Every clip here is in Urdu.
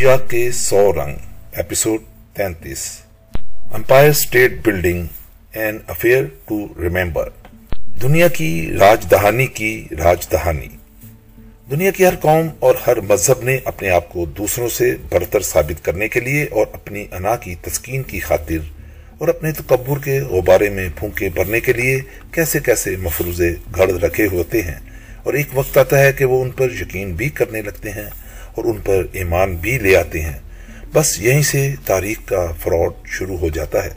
یا کے سو رنگ ایپیسوڈ تینتیس Empire State Building an affair to remember دنیا کی راج دہانی کی راج دہانی دنیا کی ہر قوم اور ہر مذہب نے اپنے آپ کو دوسروں سے برتر ثابت کرنے کے لیے اور اپنی انا کی تسکین کی خاطر اور اپنے تکبر کے غبارے میں پھونکے بھرنے کے لیے کیسے کیسے مفروضے گھڑ رکھے ہوتے ہیں اور ایک وقت آتا ہے کہ وہ ان پر یقین بھی کرنے لگتے ہیں۔ اور ان پر ایمان بھی لے آتے ہیں۔ بس یہیں سے تاریخ کا فراڈ شروع ہو جاتا ہے۔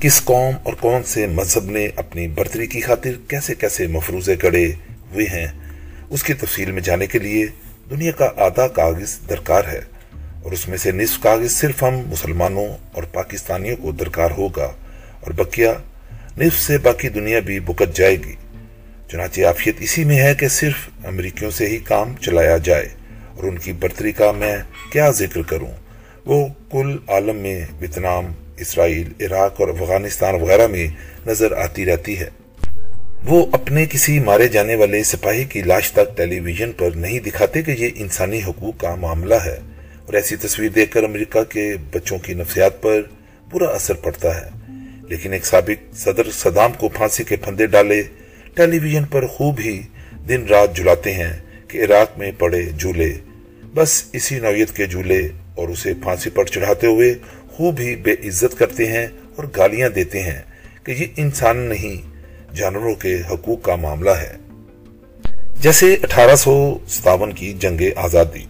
کس قوم اور کون سے مذہب نے اپنی برتری کی خاطر کیسے کیسے مفروضے گڑے ہوئے ہیں، اس کی تفصیل میں جانے کے لیے دنیا کا آدھا کاغذ درکار ہے۔ اور اس میں سے نصف کاغذ صرف ہم مسلمانوں اور پاکستانیوں کو درکار ہوگا۔ اور بکیا نصف سے باقی دنیا بھی بکت جائے گی۔ چنانچہ آفیت اسی میں ہے کہ صرف امریکیوں سے ہی کام چلایا جائے۔ اور ان کی برتری کا میں کیا ذکر کروں؟ وہ کل عالم میں ویتنام، اسرائیل، عراق اور افغانستان وغیرہ میں نظر آتی رہتی ہے۔ وہ اپنے کسی مارے جانے والے سپاہی کی لاش تک ٹیلی ویژن پر نہیں دکھاتے کہ یہ انسانی حقوق کا معاملہ ہے۔ اور ایسی تصویر دیکھ کر امریکہ کے بچوں کی نفسیات پر برا اثر پڑتا ہے۔ لیکن ایک سابق صدر صدام کو پھانسی کے پھندے ڈالے، ٹیلی ویژن پر خوب ہی دن رات جلاتے ہیں۔ کہ عراق میں پڑے جھولے۔ بس اسی نوعیت کے جھولے اور اسے پھانسی پر چڑھاتے ہوئے خوب ہی بے عزت کرتے ہیں اور گالیاں دیتے ہیں کہ یہ انسان نہیں، جانوروں کے حقوق کا معاملہ ہے۔ جیسے اٹھارہ سو ستاون کی جنگ آزادی،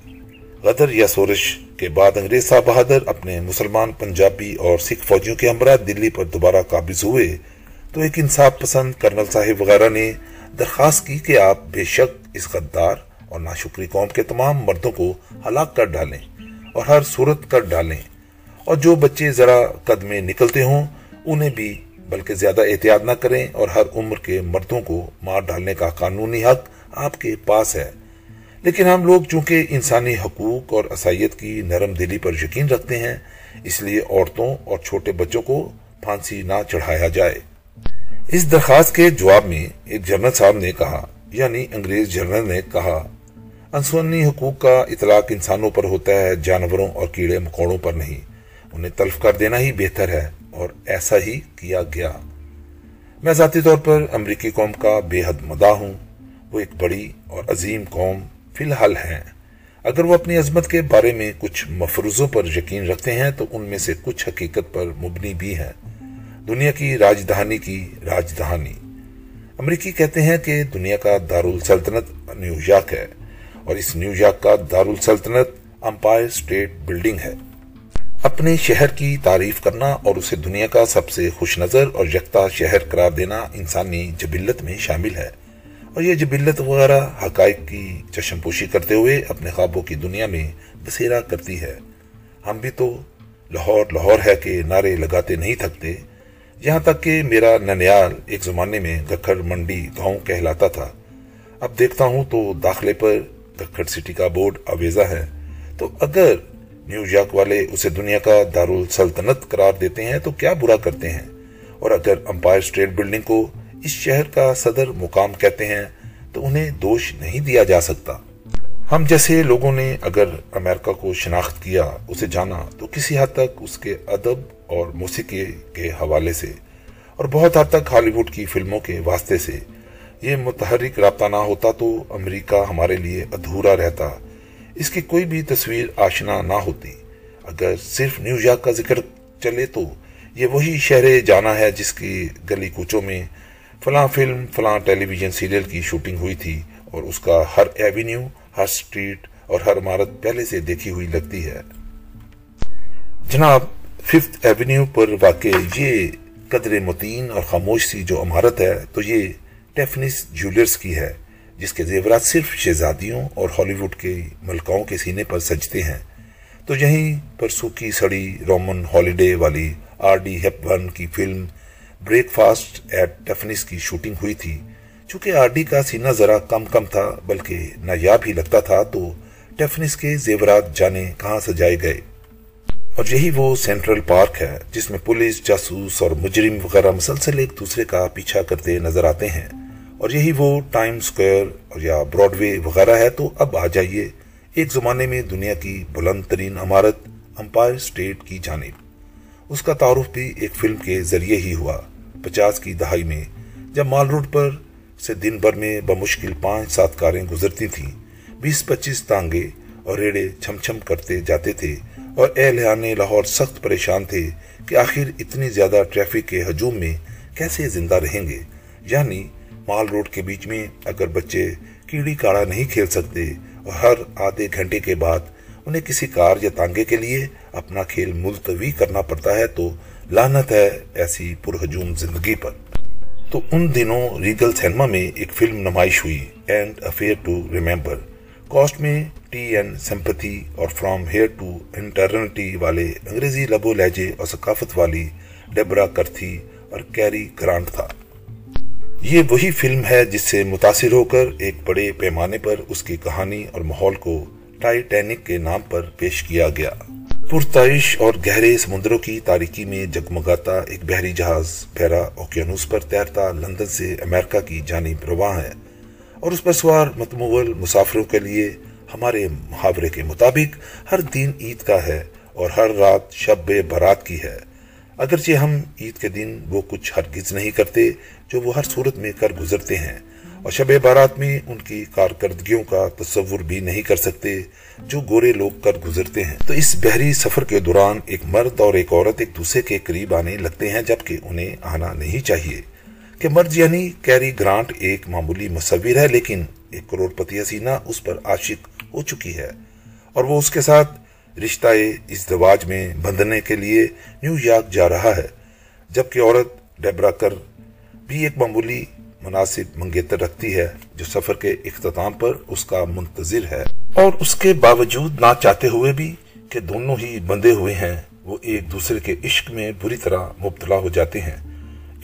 غدر یا سورش کے بعد انگریز صاحب بہادر اپنے مسلمان پنجابی اور سکھ فوجیوں کے ہمراہ دلی پر دوبارہ قابض ہوئے تو ایک انصاف پسند کرنل صاحب وغیرہ نے درخواست کی کہ آپ بے شک اس غدار اور ناشکری قوم کے تمام مردوں کو ہلاک کر ڈالیں اور ہر صورت کر ڈالیں۔ اور جو بچے ذرا قد میں نکلتے ہوں، انہیں بھی بلکہ زیادہ احتیاط نہ کریں اور ہر عمر کے مردوں کو مار ڈالنے کا قانونی حق آپ کے پاس ہے۔ لیکن ہم لوگ چونکہ انسانی حقوق اور اسائیت کی نرم دلی پر یقین رکھتے ہیں، اس لیے عورتوں اور چھوٹے بچوں کو پھانسی نہ چڑھایا جائے۔ اس درخواست کے جواب میں ایک جنرل صاحب نے کہا یعنی انگریز جنرل نے کہا انسانی حقوق کا اطلاق انسانوں پر ہوتا ہے، جانوروں اور کیڑے مکوڑوں پر نہیں۔ انہیں تلف کر دینا ہی بہتر ہے اور ایسا ہی کیا گیا۔ میں ذاتی طور پر امریکی قوم کا بے حد مداح ہوں۔ وہ ایک بڑی اور عظیم قوم فی الحال ہیں۔ اگر وہ اپنی عظمت کے بارے میں کچھ مفروضوں پر یقین رکھتے ہیں، تو ان میں سے کچھ حقیقت پر مبنی بھی ہیں۔ دنیا کی راجدھانی کی راجدھانی۔ امریکی کہتے ہیں کہ دنیا کا دارالسلطنت نیو یارک ہے۔ اور اس نیو یارک کا دارالسلطنت امپائر اسٹیٹ بلڈنگ ہے۔ اپنے شہر کی تعریف کرنا اور اسے دنیا کا سب سے خوش نظر اور یکتا شہر قرار دینا انسانی جبلت میں شامل ہے۔ اور یہ جبلت وغیرہ حقائق کی چشم پوشی کرتے ہوئے اپنے خوابوں کی دنیا میں بسیرا کرتی ہے۔ ہم بھی تو لاہور لاہور ہے کہ نعرے لگاتے نہیں تھکتے۔ یہاں تک کہ میرا ننیال ایک زمانے میں گکھڑ منڈی گاؤں کہلاتا تھا۔ اب دیکھتا ہوں تو داخلے پر گکھڑ سٹی کا بورڈ آویزہ ہے۔ تو اگر نیو یارک والے اسے دنیا کا دارالسلطنت قرار دیتے ہیں، تو کیا برا کرتے ہیں؟ اور اگر امپائر اسٹیٹ بلڈنگ کو اس شہر کا صدر مقام کہتے ہیں، تو انہیں دوش نہیں دیا جا سکتا۔ ہم جیسے لوگوں نے اگر امریکہ کو شناخت کیا، اسے جانا، تو کسی حد تک اس کے ادب اور موسیقی کے حوالے سے، اور بہت حد تک ہالی ووڈ کی فلموں کے واسطے سے۔ یہ متحرک رابطہ نہ ہوتا تو امریکہ ہمارے لیے ادھورا رہتا۔ اس کی کوئی بھی تصویر آشنا نہ ہوتی۔ اگر صرف نیو یارک کا ذکر چلے تو یہ وہی شہر جانا ہے جس کی گلی کوچوں میں فلاں فلم، فلاں ٹیلی ویژن سیریل کی شوٹنگ ہوئی تھی اور اس کا ہر ایوینیو ہر سٹریٹ اور ہر عمارت پہلے سے دیکھی ہوئی لگتی ہے۔ جناب، ففتھ ایونیو پر واقع یہ قدر متین اور خاموش سی جو عمارت ہے تو یہ ٹیفنس جولرز کی ہے، جس کے زیورات صرف شہزادیوں اور ہالی ووڈ کے ملکاؤں کے سینے پر سجتے ہیں۔ تو یہیں پر سوکی سڑی رومن ہالیڈے والی آر ڈی ہیپ ون کی film break fast at Tiffany's کی شوٹنگ ہوئی تھی۔ چونکہ آر ڈی کا سینہ ذرا کم کم تھا، بلکہ نایاب ہی لگتا تھا، تو ٹیفنس کے زیورات جانے کہاں سجائے گئے؟ اور یہی وہ سینٹرل پارک ہے جس میں پولیس، جاسوس اور مجرم وغیرہ مسلسل ایک دوسرے کا پیچھا کرتے نظر آتے ہیں۔ اور یہی وہ ٹائم سکوئر اور یا براڈ وے وغیرہ ہے تو اب آ جائیے ایک زمانے میں دنیا کی بلند ترین عمارت، امپائر سٹیٹ کی جانب۔ اس کا تعارف بھی ایک فلم کے ذریعے ہی ہوا۔ پچاس کی دہائی میں جب مال روڈ پر سے دن بھر میں بمشکل پانچ سات کاریں گزرتی تھیں، بیس پچیس تانگے ریڑے چھم چھم کرتے جاتے تھے اور اہلیان لاہور سخت پریشان تھے کہ آخر اتنی زیادہ ٹریفک کے ہجوم میں کیسے زندہ رہیں گے؟ یعنی مال روڈ کے بیچ میں اگر بچے کیڑی کاڑا نہیں کھیل سکتے اور ہر آدھے گھنٹے کے بعد انہیں کسی کار یا تانگے کے لیے اپنا کھیل ملتوی کرنا پڑتا ہے تو لانت ہے ایسی پرہجوم زندگی پر۔ تو ان دنوں ریگل سینما میں ایک فلم نمائش ہوئی، an affair to remember. Cast میں ٹی این سمپتھی اور فرام ہیئر ٹو انٹرنٹی والے انگریزی لبو لہجے اور ثقافت والی ڈیبرا کرتھی اور کیری گرانٹ تھا۔ یہ وہی فلم ہے جس سے متاثر ہو کر ایک بڑے پیمانے پر اس کی کہانی اور ماحول کو ٹائٹینک کے نام پر پیش کیا گیا۔ پرتعش اور گہرے سمندروں کی تاریکی میں جگمگاتا ایک بحری جہاز پیرا اوکیانوس پر تیرتا لندن سے امریکہ کی جانب رواں ہے اور اس پر سوار متمول مسافروں کے لیے ہمارے محاورے کے مطابق ہر دن عید کا ہے اور ہر رات شب برات کی ہے۔ اگرچہ ہم عید کے دن وہ کچھ ہرگز نہیں کرتے جو وہ ہر صورت میں کر گزرتے ہیں، اور شب بارات میں ان کی کارکردگیوں کا تصور بھی نہیں کر سکتے جو گورے لوگ کر گزرتے ہیں۔ تو اس بحری سفر کے دوران ایک مرد اور ایک عورت ایک دوسرے کے قریب آنے لگتے ہیں جبکہ انہیں آنا نہیں چاہیے۔ کہ مرد یعنی کیری گرانٹ ایک معمولی مصور ہے، لیکن ایک کروڑ پتی حسینہ اس پر عاشق ہو چکی ہے اور وہ اس کے ساتھ رشتہ ازدواج میں بندھنے کے لیے نیو یارک جا رہا ہے، جبکہ عورت ڈیبرا کر بھی ایک معمولی مناسب منگیتر رکھتی ہے جو سفر کے اختتام پر اس کا منتظر ہے۔ اور اس کے باوجود نہ چاہتے ہوئے بھی کہ دونوں ہی بندے ہوئے ہیں، وہ ایک دوسرے کے عشق میں بری طرح مبتلا ہو جاتے ہیں۔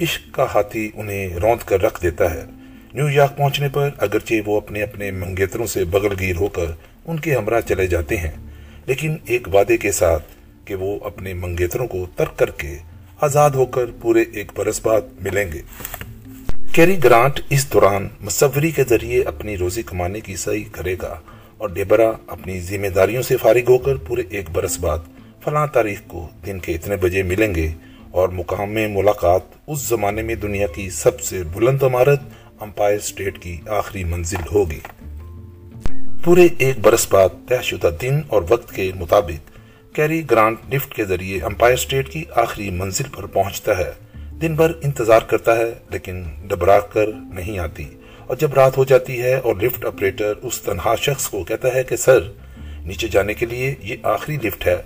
عشق کا ہاتھی انہیں روند کر رکھ دیتا ہے۔ نیو یارک پہنچنے پر اگرچہ وہ اپنے اپنے منگیتروں سے بغل گیر ہو کر ان کے ہمراہ چلے جاتے ہیں، لیکن ایک وعدے کے ساتھ کہ وہ اپنے منگیتروں کو ترک کر کے آزاد ہو کر پورے ایک برس بعد ملیں گے۔ کیری گرانٹ اس دوران مصوری کے ذریعے اپنی روزی کمانے کی صحیح کرے گا اور ڈیبرا اپنی ذمہ داریوں سے فارغ ہو کر پورے ایک برس بعد فلاں تاریخ کو دن کے اتنے بجے ملیں گے اور مقام میں ملاقات اس زمانے میں دنیا کی سب سے بلند عمارت امپائر سٹیٹ کی آخری منزل ہوگی۔ پورے ایک برس بعد طے شدہ دن اور وقت کے مطابق کیری گرانٹ لفٹ کے ذریعے امپائر سٹیٹ کی آخری منزل پر پہنچتا ہے۔ دن بھر انتظار کرتا ہے، لیکن ڈبرا کر نہیں آتی۔ اور جب رات ہو جاتی ہے اور لفٹ آپریٹر اس تنہا شخص کو کہتا ہے کہ، سر، نیچے جانے کے لیے یہ آخری لفٹ ہے۔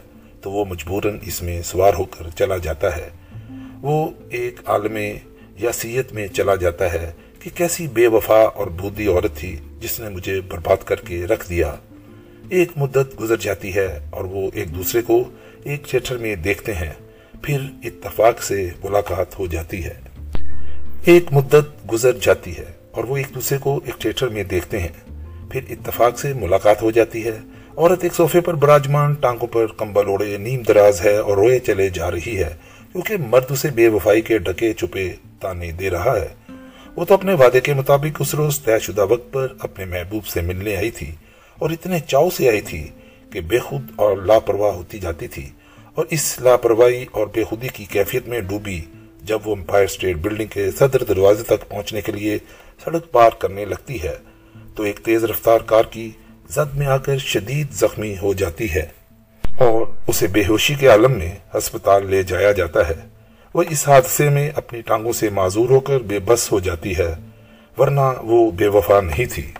تو وہ مجبوراً اس میں سوار ہو کر چلا جاتا ہے۔ وہ ایک عالم یاسیت میں چلا جاتا ہے۔ کہ کیسی بے وفا اور بودی عورت تھی جس نے مجھے برباد کر کے رکھ دیا۔ ایک مدت گزر جاتی ہے اور وہ ایک دوسرے کو ایک تھیٹر میں دیکھتے ہیں۔ پھر اتفاق سے ملاقات ہو جاتی ہے۔ ایک مدت گزر جاتی ہے اور وہ ایک دوسرے کو ایک تھیٹر میں دیکھتے ہیں۔ پھر اتفاق سے ملاقات ہو جاتی ہے۔ عورت ایک صوفے پر براجمان ٹانگوں پر کمبل اوڑے نیم دراز ہے اور روئے چلے جا رہی ہے۔ کیونکہ مرد اسے بے وفائی کے ڈکے چپے تانے دے رہا ہے۔ وہ تو اپنے وعدے کے مطابق اس روز طے شدہ وقت پر اپنے محبوب سے ملنے آئی تھی اور اتنے چاؤ سے آئی تھی کہ بے خود اور لاپرواہ ہوتی جاتی تھی اور اس لاپرواہی اور بے خودی کی کیفیت میں ڈوبی جب وہ امپائر اسٹیٹ بلڈنگ کے صدر دروازے تک پہنچنے کے لیے سڑک پار کرنے لگتی ہے تو ایک تیز رفتار کار کی زد میں آ کر شدید زخمی ہو جاتی ہے اور اسے بے ہوشی کے عالم میں ہسپتال لے جایا جاتا ہے۔ وہ اس حادثے میں اپنی ٹانگوں سے معذور ہو کر بے بس ہو جاتی ہے، ورنہ وہ بے وفا نہیں تھی۔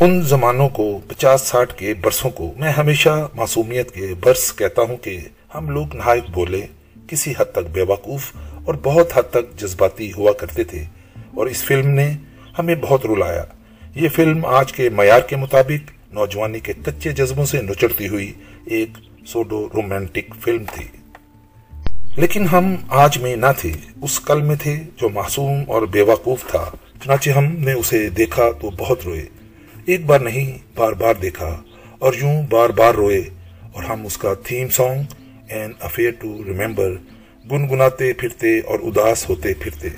ان زمانوں کو، پچاس ساٹھ کے برسوں کو میں ہمیشہ معصومیت کے برس کہتا ہوں کہ ہم لوگ نہایت بولے، کسی حد تک بے وقوف اور بہت حد تک جذباتی ہوا کرتے تھے۔ اور اس فلم نے ہمیں بہت رلایا۔ یہ فلم آج کے معیار کے مطابق نوجوانی کے کچے جذبوں سے نچڑتی ہوئی ایک سوڈو رومانٹک فلم تھی۔ لیکن ہم آج میں نہ تھے، اس کل میں تھے جو معصوم اور بے وقوف تھا۔ چنانچہ ہم نے اسے دیکھا تو بہت روئے۔ ایک بار نہیں، بار بار دیکھا اور یوں بار بار روئے۔ اور ہم اس کا theme song an affair to remember گنگناتے پھرتے اور اداس ہوتے پھرتے۔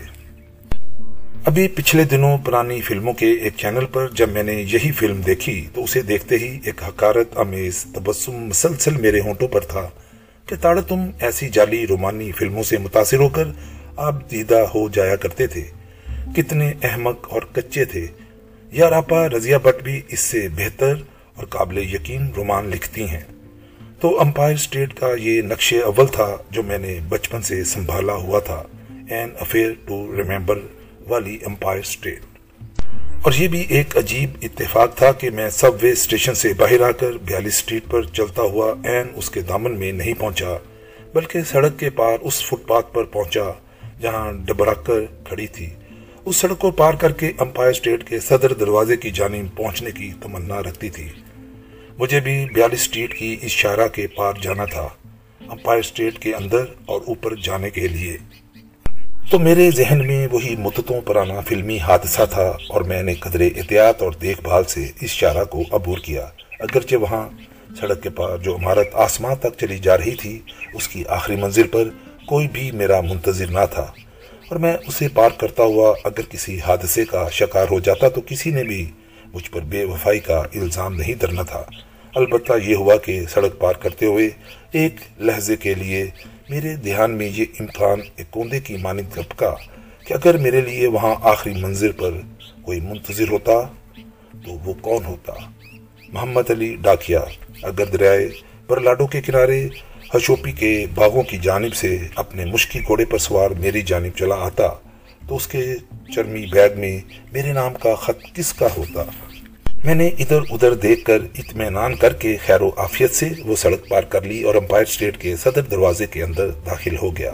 ابھی پچھلے دنوں پرانی فلموں کے ایک چینل پر جب میں نے یہی فلم دیکھی تو اسے دیکھتے ہی ایک حکارت امیز تبسم مسلسل میرے ہونٹوں پر تھا۔ کہ تاڑا تم ایسی جعلی رومانی فلموں سے متاثر ہو کر آپ دیدہ ہو جایا کرتے تھے۔ کتنے احمق اور کچے تھے۔ یا راپا رضیہ بٹ بھی اس سے بہتر اور قابل یقین رومان لکھتی ہیں۔ تو امپائر سٹیٹ کا یہ نقش اول تھا جو میں نے بچپن سے سنبھالا ہوا تھا۔ این افیئر ٹو ریمبر والی امپائر اسٹریٹ اور یہ بھی ایک عجیب اتفاق تھا کہ میں سب وے اسٹیشن سے باہر آ کر بیالی اسٹریٹ پر چلتا ہوا این اس کے دامن میں نہیں پہنچا، بلکہ سڑک کے پار اس فٹ پاتھ پر پہنچا جہاں ڈبرا کر کھڑی تھی۔ اس سڑک کو پار کر کے امپائر اسٹریٹ کے صدر دروازے کی جانب پہنچنے کی تمنا رکھتی تھی۔ مجھے بھی بیالی اسٹریٹ کی اس شارہ کے پار جانا تھا، امپائر اسٹریٹ کے اندر اور اوپر جانے کے لیے۔ تو میرے ذہن میں وہی مدتوں پرانا فلمی حادثہ تھا اور میں نے قدر احتیاط اور دیکھ بھال سے اس شارہ کو عبور کیا۔ اگرچہ وہاں سڑک کے پاس جو عمارت آسمان تک چلی جا رہی تھی، اس کی آخری منزل پر کوئی بھی میرا منتظر نہ تھا۔ اور میں اسے پار کرتا ہوا اگر کسی حادثے کا شکار ہو جاتا تو کسی نے بھی مجھ پر بے وفائی کا الزام نہیں درنا تھا۔ البتہ یہ ہوا کہ سڑک پار کرتے ہوئے ایک لہجے کے لیے میرے دھیان میں یہ امکان ایک کوندے کی مانند دھپکا کہ اگر میرے لیے وہاں آخری منظر پر کوئی منتظر ہوتا تو وہ کون ہوتا؟ محمد علی ڈاکیا اگر دریائے برلاڈو کے کنارے، ہشوپی کے باغوں کی جانب سے اپنے مشکی گھوڑے پر سوار میری جانب چلا آتا تو اس کے چرمی بیگ میں میرے نام کا خط کس کا ہوتا؟ میں نے ادھر ادھر دیکھ کر اطمینان کر کے خیر و آفیت سے وہ سڑک پار کر لی اور امپائر اسٹیٹ کے صدر دروازے کے اندر داخل ہو گیا۔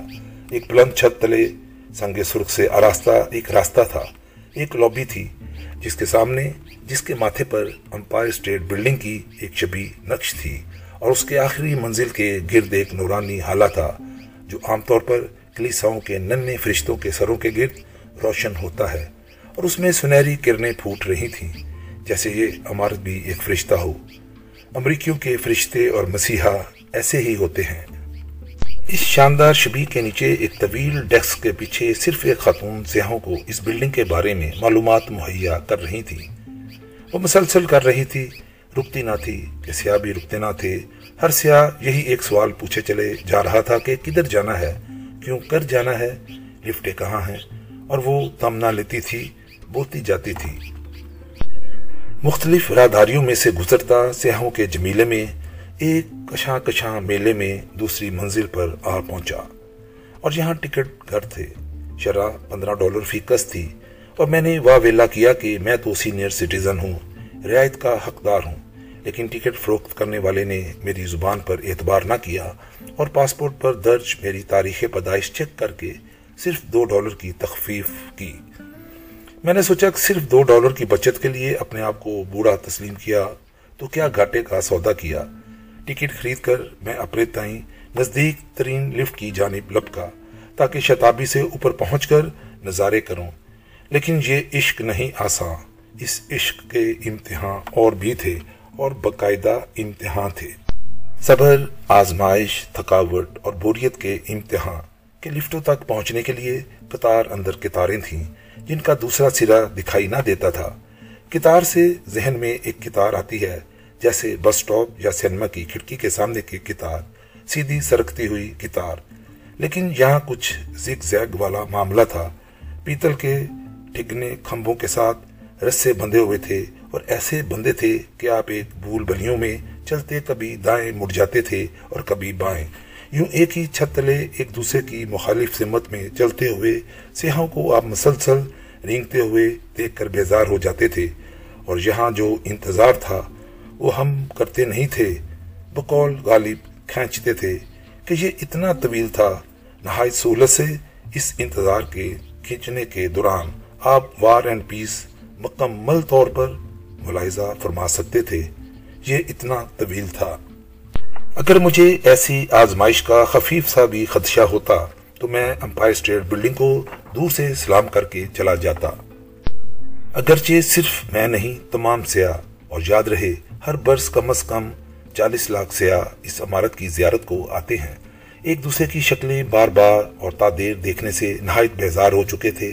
ایک بلند چھت تلے سنگ سرخ سے آراستہ ایک راستہ تھا۔ ایک لابی تھی جس کے سامنے، جس کے ماتھے پر امپائر اسٹیٹ بلڈنگ کی ایک شبی نقش تھی اور اس کے آخری منزل کے گرد ایک نورانی حالہ تھا، جو عام طور پر کلیساؤں کے ننے فرشتوں کے سروں کے گرد روشن ہوتا ہے اور اس میں سنہری کرنیں پھوٹ رہی تھیں۔ جیسے یہ عمارت بھی ایک فرشتہ ہو۔ امریکیوں کے فرشتے اور مسیحا ایسے ہی ہوتے ہیں۔ اس شاندار شبی کے نیچے ایک طویل ڈیسک کے پیچھے صرف ایک خاتون سیاحوں کو اس بلڈنگ کے بارے میں معلومات مہیا کر رہی تھی۔ وہ مسلسل کر رہی تھی۔ رکتی نہ تھی کہ سیاح بھی رکتے نہ تھے۔ ہر سیاح یہی ایک سوال پوچھے چلے جا رہا تھا کہ کدھر جانا ہے؟ کیوں کر جانا ہے؟ لفٹیں کہاں ہیں؟ اور وہ تم نہ لیتی تھی بولتی جاتی تھی۔ مختلف راہداریوں میں سے گزرتا سیاحوں کے جمیلے میں، ایک کشاں کشاں میلے میں دوسری منزل پر آ پہنچا۔ اور یہاں ٹکٹ گھر تھے۔ شرح پندرہ ڈالر فی کس تھی۔ اور میں نے واہ ویلا کیا کہ میں تو سینئر سٹیزن ہوں، رعایت کا حقدار ہوں، لیکن ٹکٹ فروخت کرنے والے نے میری زبان پر اعتبار نہ کیا اور پاسپورٹ پر درج میری تاریخ پیدائش چیک کر کے صرف دو ڈالر کی تخفیف کی۔ میں نے سوچا کہ صرف دو ڈالر کی بچت کے لیے اپنے آپ کو بوڑھا تسلیم کیا تو کیا گھاٹے کا سودا کیا؟ ٹکٹ خرید کر میں اپنے تائیں نزدیک ترین لفٹ کی جانب لپکا تاکہ شتابی سے اوپر پہنچ کر نظارے کروں۔ لیکن یہ عشق نہیں آسان اس عشق کے امتحان اور بھی تھے اور باقاعدہ امتحان تھے۔ صبر، آزمائش، تھکاوٹ اور بوریت کے امتحان کے لفٹوں تک پہنچنے کے لیے قطار اندر کتاریں تھیں۔ جن کا دوسرا سرا دکھائی نہ دیتا تھا۔ کتار سے ذہن میں ایک کتار آتی ہے، جیسے بس سٹاپ یا سینما کی کھڑکی کے سامنے کی کتار۔ سیدھی سرکتی ہوئی کتار۔ لیکن یہاں کچھ زگ زیگ والا معاملہ تھا۔ پیتل کے ٹھگنے کھمبوں کے ساتھ رسے بندھے ہوئے تھے اور ایسے بندے تھے کہ آپ ایک بھول بلیوں میں چلتے کبھی دائیں مڑ جاتے تھے اور کبھی بائیں۔ یوں ایک ہی چھت تلے ایک دوسرے کی مخالف سمت میں چلتے ہوئے سیاحوں کو آپ مسلسل رینگتے ہوئے دیکھ کر بیزار ہو جاتے تھے۔ اور یہاں جو انتظار تھا، وہ ہم کرتے نہیں تھے۔ بقول غالب کھینچتے تھے کہ یہ اتنا طویل تھا۔ نہایت سہولت سے اس انتظار کے کھینچنے کے دوران آپ وار اینڈ پیس مکمل طور پر ملاحظہ فرما سکتے تھے۔ یہ اتنا طویل تھا۔ اگر مجھے ایسی آزمائش کا خفیف سا بھی خدشہ ہوتا تو میں امپائر اسٹیٹ بلڈنگ کو دور سے سلام کر کے چلا جاتا۔ اگرچہ صرف میں نہیں، تمام سیاح، اور یاد رہے، ہر برس کم از کم چالیس لاکھ سیاح اس عمارت کی زیارت کو آتے ہیں۔ ایک دوسرے کی شکلیں بار بار اور تادیر دیکھنے سے نہایت بیزار ہو چکے تھے۔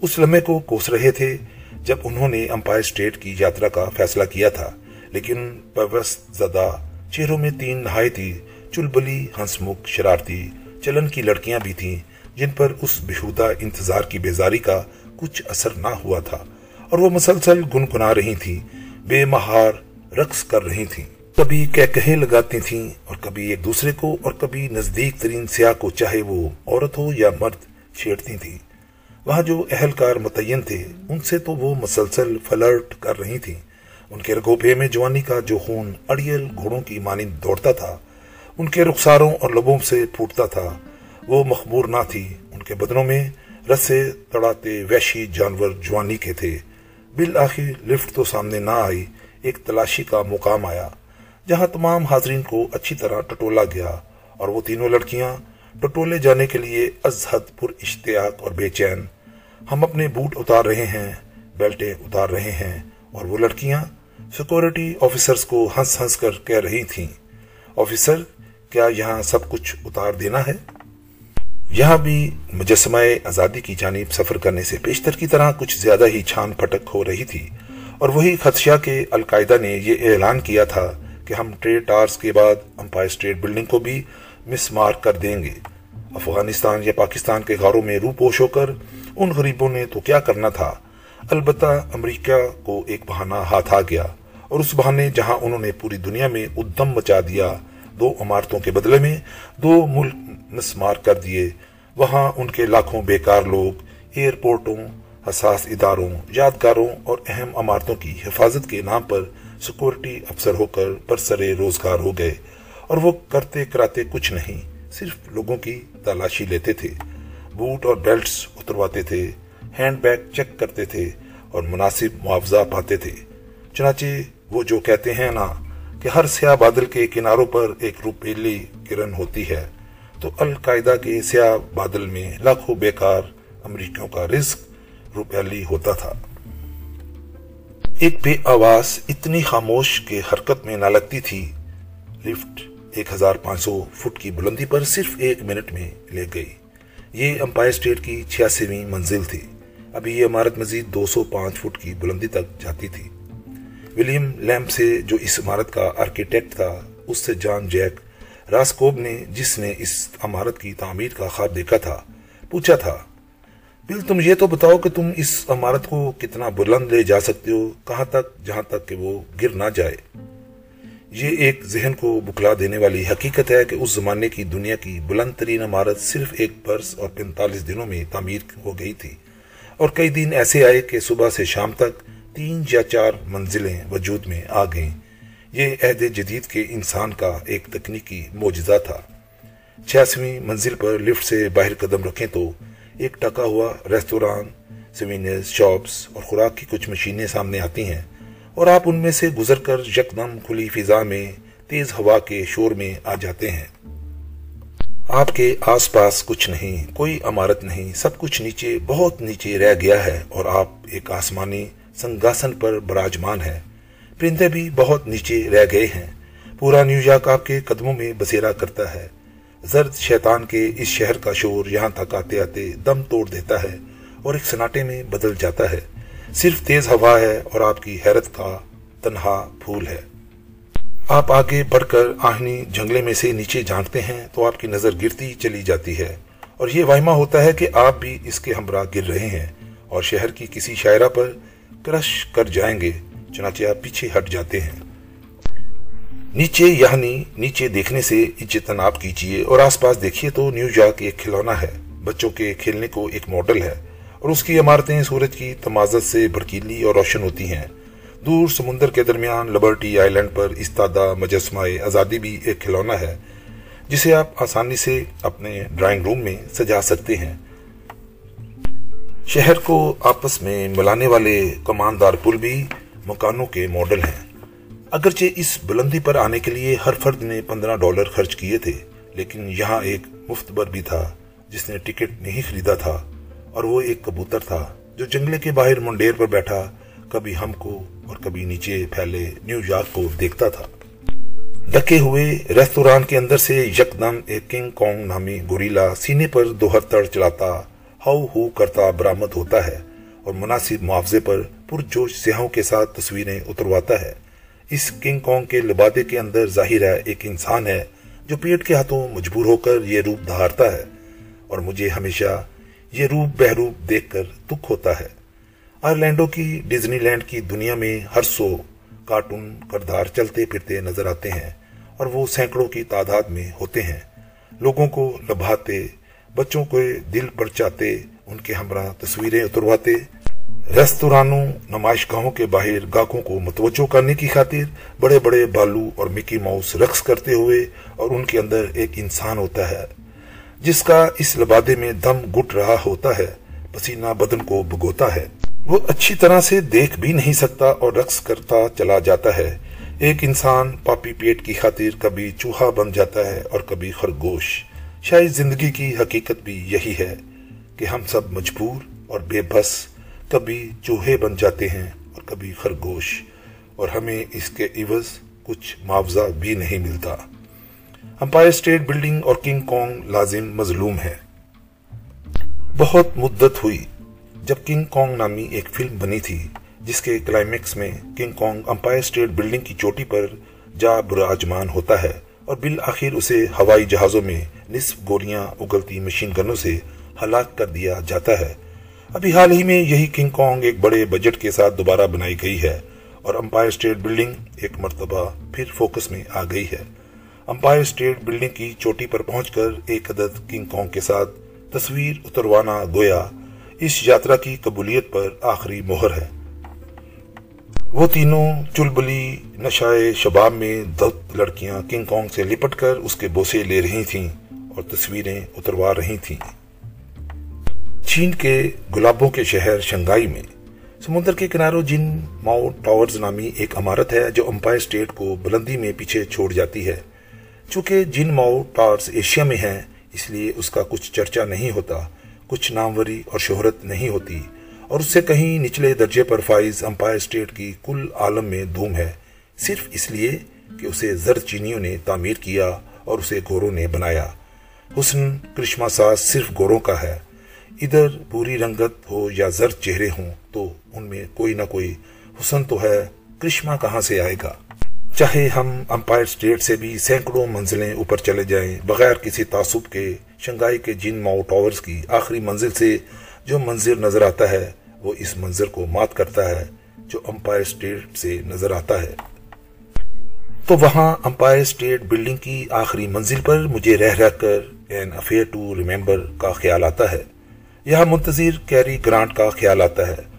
اس لمحے کو کوس رہے تھے جب انہوں نے امپائر اسٹیٹ کی یاترا کا فیصلہ کیا تھا، لیکن پوست زدہ چہروں میں تین نہایتی چلبلی ہنسمکھ شرارتی، چلن کی لڑکیاں بھی تھیں، جن پر اس بہودہ انتظار کی بیزاری کا کچھ اثر نہ ہوا تھا۔ اور وہ مسلسل گنگنا رہی تھی بے مہار رقص کر رہی تھیں۔ کبھی کہے لگاتی تھیں، اور کبھی ایک دوسرے کو، اور کبھی نزدیک ترین سیاہ کو، چاہے وہ عورت ہو یا مرد، چھیڑتی تھیں۔ وہاں جو اہلکار متعین تھے، ان سے تو وہ مسلسل فلرٹ کر رہی تھیں۔ ان کے رگوپے میں جوانی کا جو خون اڑیل گھوڑوں کی مانند دوڑتا تھا، ان کے رخساروں اور لبوں سے پھوٹتا تھا۔ وہ مخبور نہ تھی۔ ان کے بدنوں میں رسے تڑاتے ویشی جانور جوانی کے تھے۔ بالآخر لفٹ تو سامنے نہ آئی، ایک تلاشی کا مقام آیا، جہاں تمام حاضرین کو اچھی طرح ٹٹولا گیا اور وہ تینوں لڑکیاں ٹٹولے جانے کے لیے ازحد پر اشتیاق اور بے چین۔ ہم اپنے بوٹ اتار رہے ہیں، بیلٹیں اتار رہے ہیں اور وہ لڑکیاں سیکورٹی آفیسرز کو ہنس ہنس کر کہہ رہی تھیں آفیسر کیا یہاں سب کچھ اتار دینا ہے? یہاں بھی مجسمہ آزادی کی جانب سفر کرنے سے پیشتر کی طرح کچھ زیادہ ہی چھان پھٹک ہو رہی تھی اور وہی خدشہ کے القاعدہ نے یہ اعلان کیا تھا کہ ہم ٹریڈ ٹارز کے بعد امپائر اسٹیٹ بلڈنگ کو بھی مس مار کر دیں گے۔ افغانستان یا پاکستان کے غاروں میں رو پوش ہو کر ان غریبوں نے تو کیا کرنا تھا؟ البتہ امریکہ کو ایک بہانہ ہاتھ آ گیا اور اس بہانے جہاں انہوں نے پوری دنیا میں ادم مچا دیا، دو عمارتوں کے بدلے میں دو ملک مسمار کر دیے۔ وہاں ان کے لاکھوں بیکار لوگ، ایئرپورٹوں، حساس اداروں، یادگاروں اور اہم عمارتوں کی حفاظت کے نام پر سیکورٹی افسر ہو کر برسرے روزگار ہو گئے۔ اور وہ کرتے کراتے کچھ نہیں، صرف لوگوں کی تلاشی لیتے تھے۔ بوٹ اور بیلٹس اترواتے تھے۔ ہینڈ بیگ چیک کرتے تھے اور مناسب معاوضہ پاتے تھے۔ چنانچہ وہ جو کہتے ہیں نا کہ ہر سیاہ بادل کے کناروں پر ایک روپیلی کرن ہوتی ہے، تو القاعدہ کے سیاہ بادل میں لاکھوں بیکار امریکیوں کا رزق روپیلی ہوتا تھا۔ ایک بے آواز اتنی خاموش کے حرکت میں نہ لگتی تھی۔ لفٹ ایک ہزار پانچ سو فٹ کی بلندی پر صرف ایک منٹ میں لے گئی۔ یہ امپائر اسٹیٹ کی چھیاسویں منزل تھی۔ ابھی یہ عمارت مزید دو سو پانچ فٹ کی بلندی تک جاتی تھی۔ ولیم لیمپ سے جو اس عمارت کا آرکیٹیکٹ تھا، اس سے جان جیک راسکوب نے، جس نے اس عمارت کی تعمیر کا خواب دیکھا تھا، پوچھا تھا، بل، تم یہ تو بتاؤ کہ تم اس عمارت کو کتنا بلند لے جا سکتے ہو؟ کہاں تک؟ جہاں تک کہ وہ گر نہ جائے؟ یہ ایک ذہن کو بکلا دینے والی حقیقت ہے کہ اس زمانے کی دنیا کی بلند ترین عمارت صرف ایک برس اور پینتالیس دنوں میں تعمیر ہو گئی تھی۔ اور کئی دن ایسے آئے کہ صبح سے شام تک تین یا چار منزلیں وجود میں آ گئیں۔ یہ عہد جدید کے انسان کا ایک تکنیکی موجزہ تھا۔ چھیاسویں منزل پر لفٹ سے باہر قدم رکھیں تو ایک ٹکا ہوا ریستوران سوینرز شاپس اور خوراک کی کچھ مشینیں سامنے آتی ہیں اور آپ ان میں سے گزر کر یکدم کھلی فضا میں تیز ہوا کے شور میں آ جاتے ہیں۔ آپ کے آس پاس کچھ نہیں، کوئی عمارت نہیں، سب کچھ نیچے، بہت نیچے رہ گیا ہے اور آپ ایک آسمانی سنگاسن پر براجمان ہے پرندے بھی بہت نیچے رہ گئے ہیں۔ پورا نیو یارک آپ کے قدموں میں بسیرا کرتا ہے۔ زرد شیطان کے اس شہر کا شور یہاں تک آتے آتے دم توڑ دیتا ہے اور ایک سناٹے میں بدل جاتا ہے۔ صرف تیز ہوا ہے اور آپ کی حیرت کا تنہا پھول ہے۔ آپ آگے بڑھ کر آہنی جنگلے میں سے نیچے جھانکتے ہیں تو آپ کی نظر گرتی چلی جاتی ہے۔ اور یہ واہمہ ہوتا ہے کہ آپ بھی اس کے ہمراہ گر رہے ہیں اور شہر کی کسی شاعرہ پر کرش کر جائیں گے، چنانچہ آپ پیچھے ہٹ جاتے ہیں۔ نیچے یعنی نیچے دیکھنے سے اجتناب کیجیے اور آس پاس دیکھیے تو نیو یارک ایک کھلونا ہے۔ بچوں کے کھیلنے کو ایک ماڈل ہے اور اس کی عمارتیں سورج کی تمازت سے بھڑکیلی اور روشن ہوتی ہیں۔ دور سمندر کے درمیان لبرٹی آئی لینڈ پر استادہ مجسمہ آزادی بھی ایک کھلونا ہے، جسے آپ آسانی سے اپنے ڈرائنگ روم میں سجا سکتے ہیں۔ شہر کو آپس میں ملانے والے کماندار پل بھی مکانوں کے ماڈل ہیں۔ اگرچہ اس بلندی پر آنے کے لیے ہر فرد نے پندرہ ڈالر خرچ کیے تھے، لیکن یہاں ایک مفت بر بھی تھا، جس نے ٹکٹ نہیں خریدا تھا، اور وہ ایک کبوتر تھا جو جنگلے کے باہر منڈیر پر بیٹھا کبھی ہم کو اور کبھی نیچے پھیلے نیو یارک کو دیکھتا تھا۔ ڈکے ہوئے ریستوران کے اندر سے یکدم ایک کنگ کونگ نامی گوریلا سینے پر دوہر تڑ چلاتا ہو ہو کرتا برامت ہوتا ہے اور مناسب معاوضے پر پرجوش سیاحوں کے ساتھ تصویریں اترواتا ہے۔ اس کنگ کانگ کے لبادے کے اندر ظاہر ہے ایک انسان ہے جو پیٹ کے ہاتھوں مجبور ہو کر یہ روپ دہارتا ہے اور مجھے ہمیشہ یہ روپ بہروپ دیکھ کر دکھ ہوتا ہے۔ آئرلینڈو کی ڈیزنی لینڈ کی دنیا میں ہر سو کارٹون کردار چلتے پھرتے نظر آتے ہیں اور وہ سینکڑوں کی تعداد میں ہوتے ہیں۔ لوگوں کو لبھاتے، بچوں کو دل پرچاتے، ان کے ہمراہ تصویریں اترواتے، ریستورانوں، نمائش گاہوں کے باہر گاہکوں کو متوجہ کرنے کی خاطر بڑے بڑے بالو اور مکی ماؤس رقص کرتے ہوئے اور ان کے اندر ایک انسان ہوتا ہے، جس کا اس لبادے میں دم گٹ رہا ہوتا ہے، پسینہ بدن کو بگوتا ہے۔ وہ اچھی طرح سے دیکھ بھی نہیں سکتا اور رقص کرتا چلا جاتا ہے۔ ایک انسان پاپی پیٹ کی خاطر کبھی چوہا بن جاتا ہے اور کبھی خرگوش۔ شاید زندگی کی حقیقت بھی یہی ہے کہ ہم سب مجبور اور بے بس کبھی چوہے بن جاتے ہیں اور کبھی خرگوش۔ اور ہمیں اس کے عوض کچھ معاوضہ بھی نہیں ملتا۔ امپائر اسٹیٹ بلڈنگ اور کنگ کانگ لازم مظلوم ہے۔ بہت مدت ہوئی۔ جب کنگ کانگ نامی ایک فلم بنی تھی، جس کے کلائمیکس میں King Kong Empire State Building کی چوٹی پر جا براجمان ہوتا ہے اور بالآخر اسے ہوائی جہازوں میں نصف گولیاں اگلتی مشین گنوں سے ہلاک کر دیا جاتا ہے۔ ابھی حال ہی میں یہی کنگ کانگ ایک بڑے بجٹ کے ساتھ دوبارہ بنائی گئی ہے اور امپائر اسٹیٹ بلڈنگ ایک مرتبہ پھر فوکس میں آ گئی ہے۔ امپائر اسٹیٹ بلڈنگ کی چوٹی پر پہنچ کر ایک عدد کنگ کانگ کے ساتھ تصویر اتروانا گویا اس یاترا کی قبولیت پر آخری مہر ہے۔ وہ تینوں چلبلی نشائے شباب میں دت لڑکیاں کنگ کانگ سے لپٹ کر اس کے بوسے لے رہی تھیں اور تصویریں اتروا رہی تھیں۔ چین کے گلابوں کے شہر شنگائی میں سمندر کے کناروں جن ماؤ ٹاورز نامی ایک عمارت ہے جو امپائر سٹیٹ کو بلندی میں پیچھے چھوڑ جاتی ہے۔ چونکہ جن ماؤ ٹاورز ایشیا میں ہیں، اس لیے اس کا کچھ چرچا نہیں ہوتا۔ کچھ ناموری اور شہرت نہیں ہوتی اور اس سے کہیں نچلے درجے پر فائز امپائر اسٹیٹ کی کل عالم میں دھوم ہے۔ صرف اس لیے کہ اسے زرد چینیوں نے تعمیر کیا اور اسے گوروں نے بنایا۔ حسن کرشمہ ساز صرف گوروں کا ہے۔ ادھر بری رنگت ہو یا زرد چہرے ہوں تو ان میں کوئی نہ کوئی حسن تو ہے۔ کرشمہ کہاں سے آئے گا؟ چاہے ہم امپائر اسٹیٹ سے بھی سینکڑوں منزلیں اوپر چلے جائیں، بغیر کسی تعصب کے شنگائی کے جن ماؤ ٹاورز کی آخری منزل سے جو منظر نظر آتا ہے، وہ اس منظر کو مات کرتا ہے جو امپائر اسٹیٹ سے نظر آتا ہے۔ تو وہاں امپائر اسٹیٹ بلڈنگ کی آخری منزل پر مجھے رہ رہ کر این افیئر ٹو ریمبر کا خیال آتا ہے۔ یہاں منتظر کیری گرانٹ کا خیال آتا ہے۔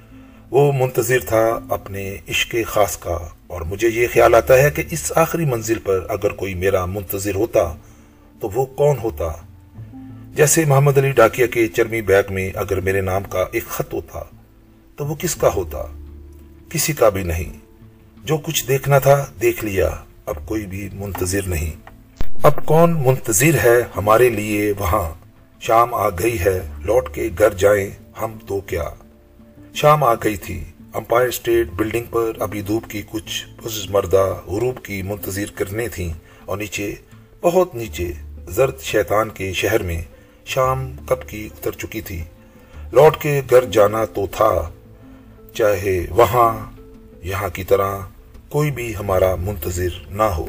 وہ منتظر تھا اپنے عشق خاص کا اور مجھے یہ خیال آتا ہے کہ اس آخری منزل پر اگر کوئی میرا منتظر ہوتا تو وہ کون ہوتا؟ جیسے محمد علی ڈاکیا کے چرمی بیگ میں اگر میرے نام کا ایک خط ہوتا تو وہ کس کا ہوتا؟ کسی کا بھی نہیں۔ جو کچھ دیکھنا تھا دیکھ لیا، اب کوئی بھی منتظر نہیں۔ اب کون منتظر ہے ہمارے لیے وہاں؟ شام آ گئی ہے، لوٹ کے گھر جائیں ہم تو کیا؟ شام آ گئی تھی۔ امپائر اسٹیٹ بلڈنگ پر ابھی دھوپ کی کچھ مردہ غروب کی منتظر کرنے تھیں اور نیچے، بہت نیچے، زرد شیطان کے شہر میں شام کب کی اتر چکی تھی۔ لوٹ کے گھر جانا تو تھا، چاہے وہاں، یہاں کی طرح کوئی بھی ہمارا منتظر نہ ہو۔